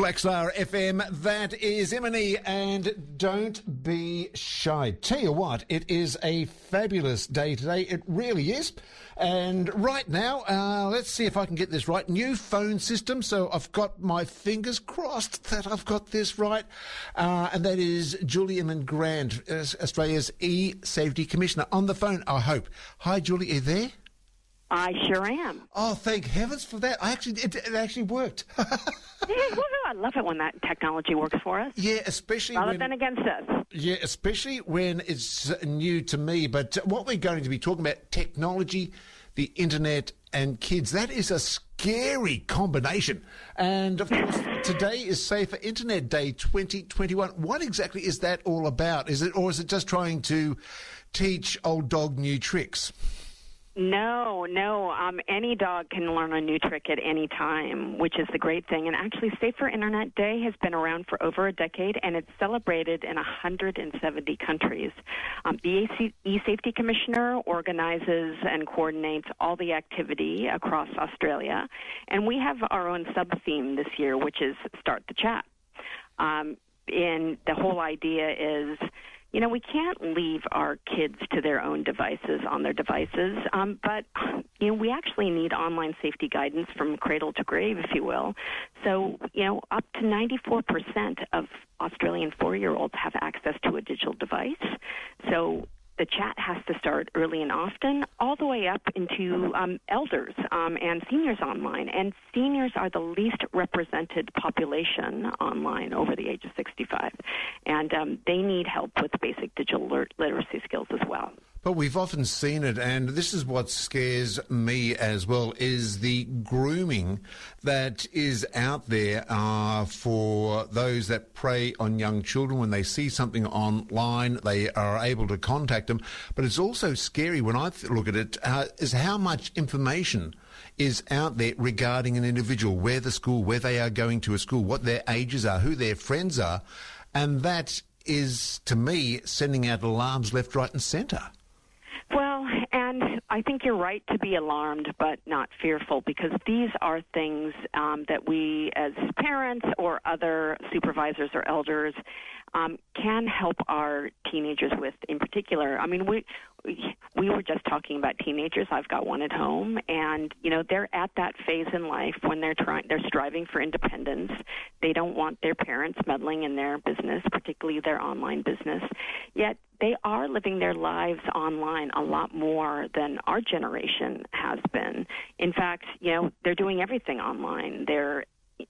Black Star FM, that is Emily, and don't be shy. Tell you what, it is a fabulous day today. It really is. And right now, uh, let's see if I can get this right. New phone system, so I've got my fingers crossed that I've got this right. Uh, and that is Julie Inman Grant, Australia's E-Safety Commissioner, on the phone, I hope. Hi, Julie, are you there? I sure am. Oh, thank heavens for that! I actually, it, it actually worked. Yeah, I love it when that technology works for us. Yeah, especially rather when, than against us. Yeah, especially when it's new to me. But what we're going to be talking about technology, the internet, and kids. That is a scary combination. And of course, today is Safer Internet Day 2021. What exactly is that all about? Is it, or is it just trying to teach old dog new tricks? No, no. Um, any dog can learn a new trick at any time, which is the great thing. And actually, Safer Internet Day has been around for over a decade, and it's celebrated in 170 countries. Um, the E-Safety Commissioner organizes and coordinates all the activity across Australia, and we have our own sub-theme this year, which is Start the Chat. Um, and the whole idea is you know, we can't leave our kids to their own devices on their devices, um, but you know, we actually need online safety guidance from cradle to grave, if you will. So, you know, up to 94% of Australian four-year-olds have access to a digital device. So the chat has to start early and often, all the way up into um, elders um, and seniors online. And seniors are the least represented population online over the age of 65. And um, they need help with basic digital literacy skills as well. But we've often seen it, and this is what scares me as well, is the grooming that is out there uh, for those that prey on young children. When they see something online, they are able to contact them. But it's also scary when I look at it, uh, is how much information is out there regarding an individual, where the school, where they are going to a school, what their ages are, who their friends are. And that is, to me, sending out alarms left, right, and centre. Well, and I think you're right to be alarmed, but not fearful, because these are things um, that we, as parents or other supervisors or elders, um, can help our teenagers with in particular. I mean, we we were just talking about teenagers. I've got one at home, and you know they're at that phase in life when they're trying, they're striving for independence. They don't want their parents meddling in their business, particularly their online business. Yet they are living their lives online a lot more than our generation has been. In fact, you know, they're doing everything online. They're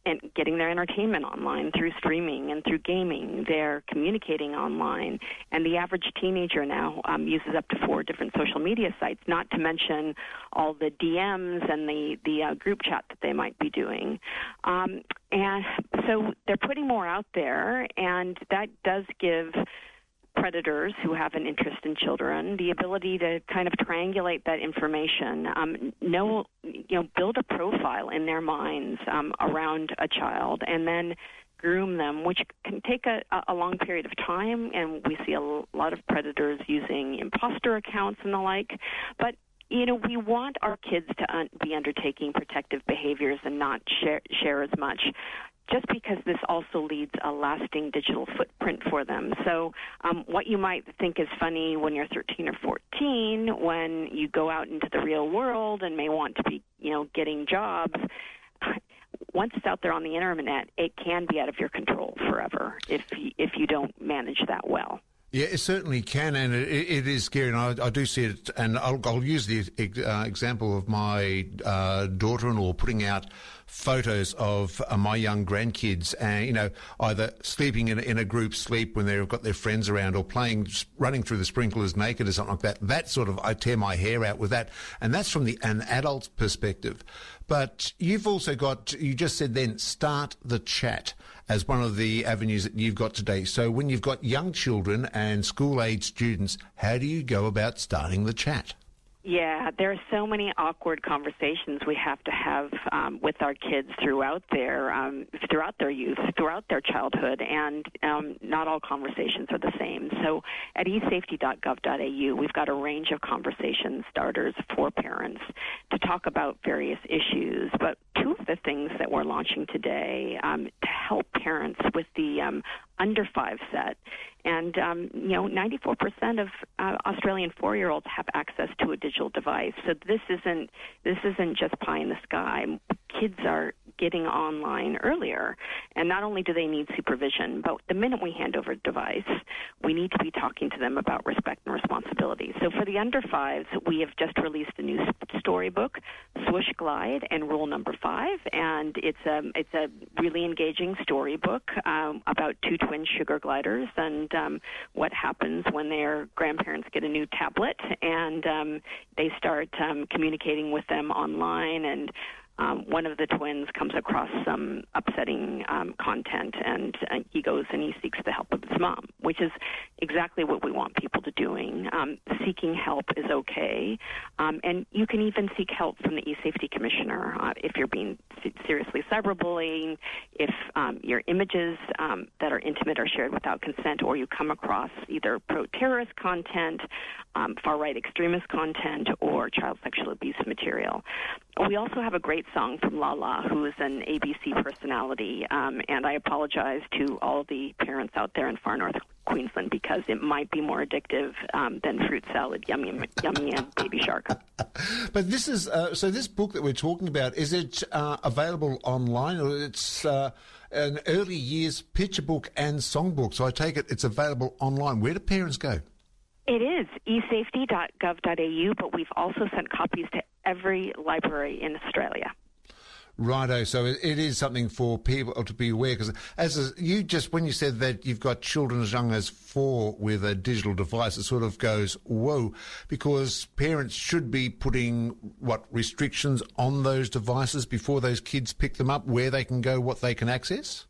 and getting their entertainment online through streaming and through gaming. They're communicating online, and the average teenager now um, uses up to four different social media sites. Not to mention all the DMs and the the uh, group chat that they might be doing. Um, and so they're putting more out there, and that does give predators who have an interest in children the ability to kind of triangulate that information, um, know, you know, build a profile in their minds um, around a child, and then groom them, which can take a, a long period of time. And we see a lot of predators using imposter accounts and the like, but you know, we want our kids to un- be undertaking protective behaviors and not share, share as much just because this also leads a lasting digital footprint for them. So, um, what you might think is funny when you're 13 or 14, when you go out into the real world and may want to be, you know, getting jobs, once it's out there on the internet, it can be out of your control forever if you, if you don't manage that well. Yeah, it certainly can, and it, it is scary. And I, I, do see it, and I'll, I'll use the uh, example of my uh, daughter-in-law putting out photos of uh, my young grandkids, and you know, either sleeping in a, in a group sleep when they've got their friends around, or playing, running through the sprinklers naked or something like that. That sort of, I tear my hair out with that, and that's from the an adult perspective. But you've also got, you just said then, start the chat as one of the avenues that you've got today. So when you've got young children and school age students, how do you go about starting the chat? Yeah, there are so many awkward conversations we have to have um, with our kids throughout their um, throughout their youth, throughout their childhood, and um, not all conversations are the same. So at esafety.gov.au, we've got a range of conversation starters for parents to talk about various issues. But two of the things that we're launching today um, help parents with the um, under five set. And um, you know, 94% of uh, Australian four-year-olds have access to a digital device. So this isn't this isn't just pie in the sky. Kids are getting online earlier, and not only do they need supervision, but the minute we hand over a device, we need to be talking to them about respect and responsibility. So for the under fives, we have just released a new storybook, Swoosh Glide, and Rule Number Five, and it's a it's a really engaging storybook um, about two twin sugar gliders and um, what happens when their grandparents get a new tablet. And um, they start um, communicating with them online and um, one of the twins comes across some upsetting um, content and uh, he goes and he seeks the help of his mom, which is exactly what we want people to doing. Um, seeking help is okay, um, and you can even seek help from the e-safety commissioner uh, if you're being seriously cyberbullying, if um, your images um, that are intimate are shared without consent, or you come across either pro-terrorist content, far-right extremist content, or child sexual abuse material. We also have a great song from Lah-Lah, who is an ABC personality, um, and I apologize to all the parents out there in far north Queensland because it might be more addictive um, than fruit salad, yummy, yummy, and baby shark. but this is uh, so. This book that we're talking about is it uh, available online, or it's uh, an early years picture book and songbook? So I take it it's available online. Where do parents go? It is esafety.gov.au, but we've also sent copies to every library in Australia. Righto. So it, is something for people to be aware because as a, you just, when you said that you've got children as young as four with a digital device, it sort of goes, whoa, because parents should be putting what restrictions on those devices before those kids pick them up, where they can go, what they can access?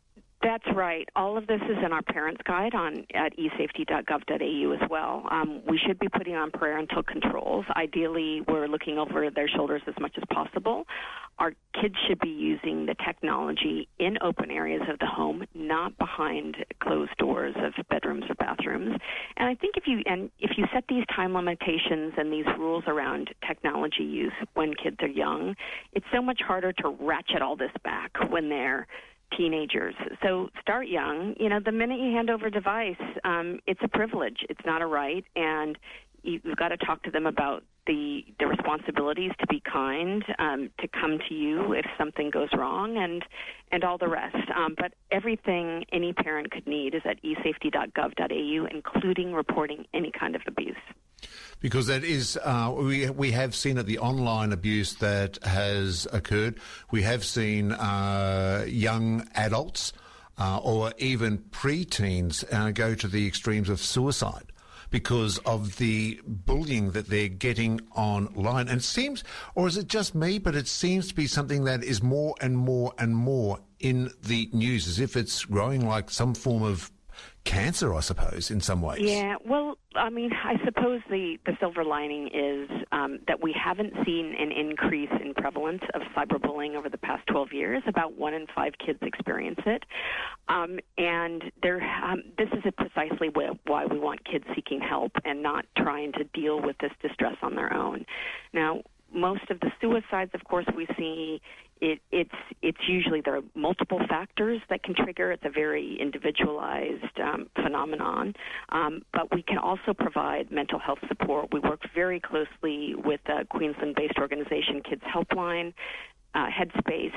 That's right. All of this is in our parents' guide on at esafety.gov.au as well. Um, we should be putting on parental controls. Ideally, we're looking over their shoulders as much as possible. Our kids should be using the technology in open areas of the home, not behind closed doors of bedrooms or bathrooms. And I think if you and if you set these time limitations and these rules around technology use when kids are young, it's so much harder to ratchet all this back when they're teenagers. So start young. You know, the minute you hand over a device, um, it's a privilege. It's not a right, and you've got to talk to them about the the responsibilities to be kind, um, to come to you if something goes wrong, and and all the rest. Um, but everything any parent could need is at esafety.gov.au, including reporting any kind of abuse because that is uh, we we have seen it the online abuse that has occurred. We have seen uh, young adults uh, or even preteens uh, go to the extremes of suicide because of the bullying that they're getting online. And it seems, or is it just me, but it seems to be something that is more and more and more in the news, as if it's growing like some form of cancer, I suppose, in some ways. Yeah, well, I mean, I suppose the, the silver lining is um, that we haven't seen an increase in prevalence of cyberbullying over the past 12 years. About one in five kids experience it. Um, and there, um, this is precisely why we want kids seeking help and not trying to deal with this distress on their own. Now, most of the suicides, of course, we see it, it's it's usually there are multiple factors that can trigger. It's a very individualized um, phenomenon, um, but we can also provide mental health support. We work very closely with a Queensland-based organization, Kids Helpline, uh, headspace,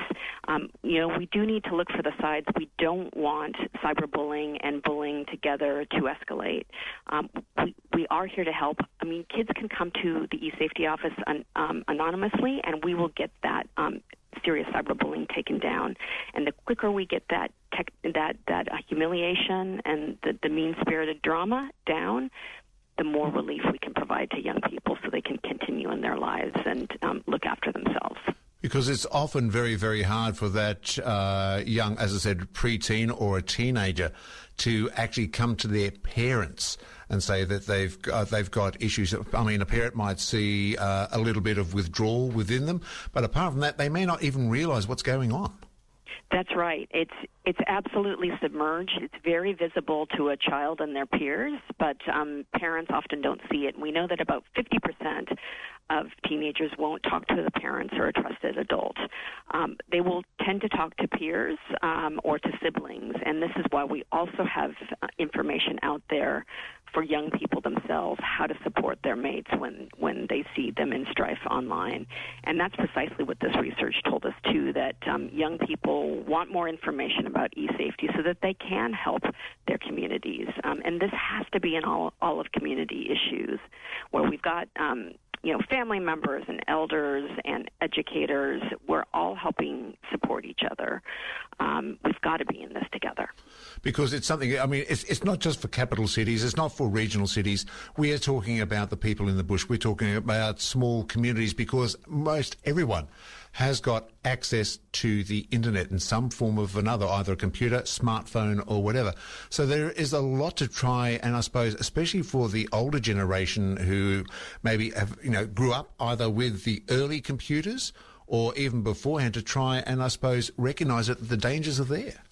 um, you know, we do need to look for the sides. We don't want cyberbullying and bullying together to escalate. Um, we, we are here to help. I mean, kids can come to the eSafety office un, um, anonymously, and we will get that um, serious cyberbullying taken down. And the quicker we get that tech, that that uh, humiliation and the, the mean-spirited drama down, the more relief we can provide to young people so they can continue in their lives and um, look after themselves. Because it's often very, very hard for that uh, young, as I said, preteen or a teenager to actually come to their parents and say that they've uh, they've got issues. I mean, a parent might see uh, a little bit of withdrawal within them, but apart from that, they may not even realise what's going on. That's right. It's it's absolutely submerged. It's very visible to a child and their peers, but um, parents often don't see it. We know that about 50% of teenagers won't talk to the parents or a trusted adult. Um, they will tend to talk to peers um, or to siblings, and this is why we also have uh, information out there for young people themselves how to support their mates when when they see them in strife online. And that's precisely what this research told us too. That um, young people want more information about e-safety so that they can help their communities. Um, and this has to be in all all of community issues where we've got um, you know, family members and elders and educators, we're all helping support each other. Um, we've got to be in this together. Because it's something, I mean, it's, it's not just for capital cities, it's not for regional cities. We are talking about the people in the bush, we're talking about small communities because most everyone has got access to the internet in some form of another, either a computer, smartphone, or whatever. So there is a lot to try, and I suppose, especially for the older generation who maybe have, you know, grew up either with the early computers or even beforehand to try and I suppose recognize that the dangers are there.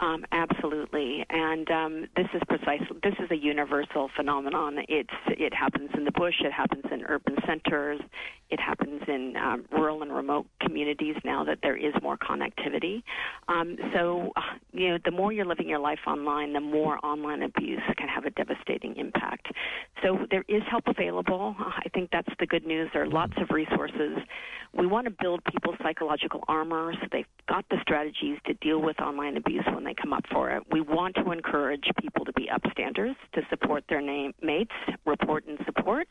Um, absolutely, and um, this is precisely this is a universal phenomenon. It's it happens in the bush, it happens in urban centers, it happens in um, rural and remote communities now that there is more connectivity. Um, so, uh, you know, the more you're living your life online, the more online abuse can have a devastating impact. So there is help available. I think that's the good news. There are lots of resources. We want to build people's psychological armor so they've got the strategies to deal with online abuse when they come up for it. We want to encourage people to be upstanders, to support their name, mates, report and support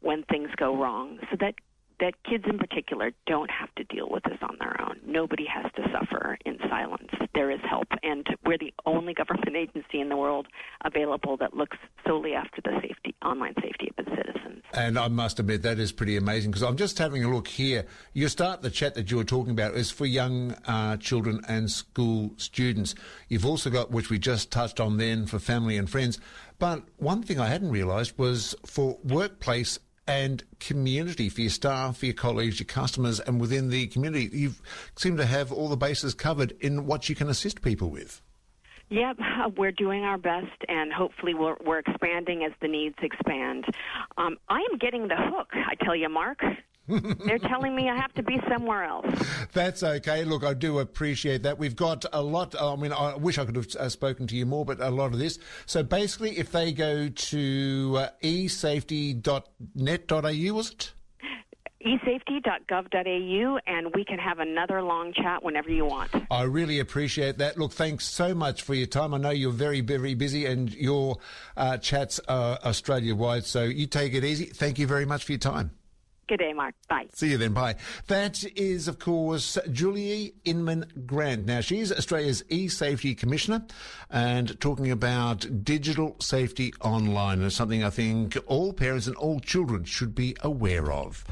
when things go wrong, so that that kids in particular don't have to deal with this on their own. Nobody has to suffer in silence. There is help, and we're the only government agency in the world available that looks solely after the safety, online safety of its citizens. And I must admit that is pretty amazing because I'm just having a look here. You start the chat that you were talking about is for young uh, children and school students. You've also got, which we just touched on then, for family and friends. But one thing I hadn't realised was for workplace and community for your staff, for your colleagues, your customers, and within the community. You seem to have all the bases covered in what you can assist people with. Yep, we're doing our best, and hopefully we're, we're expanding as the needs expand. Um, I am getting the hook, I tell you, Mark. They're telling me I have to be somewhere else. That's okay. Look, I do appreciate that. We've got a lot. I mean, I wish I could have uh, spoken to you more, but a lot of this. So basically, if they go to uh, esafety.net.au, was it? esafety.gov.au, and we can have another long chat whenever you want. I really appreciate that. Look, thanks so much for your time. I know you're very, very busy, and your uh, chats are Australia wide, so you take it easy. Thank you very much for your time. Good day, Mark. Bye. See you then. Bye. That is, of course, Julie Inman Grant. Now, she's Australia's e-safety commissioner and talking about digital safety online. It's something I think all parents and all children should be aware of.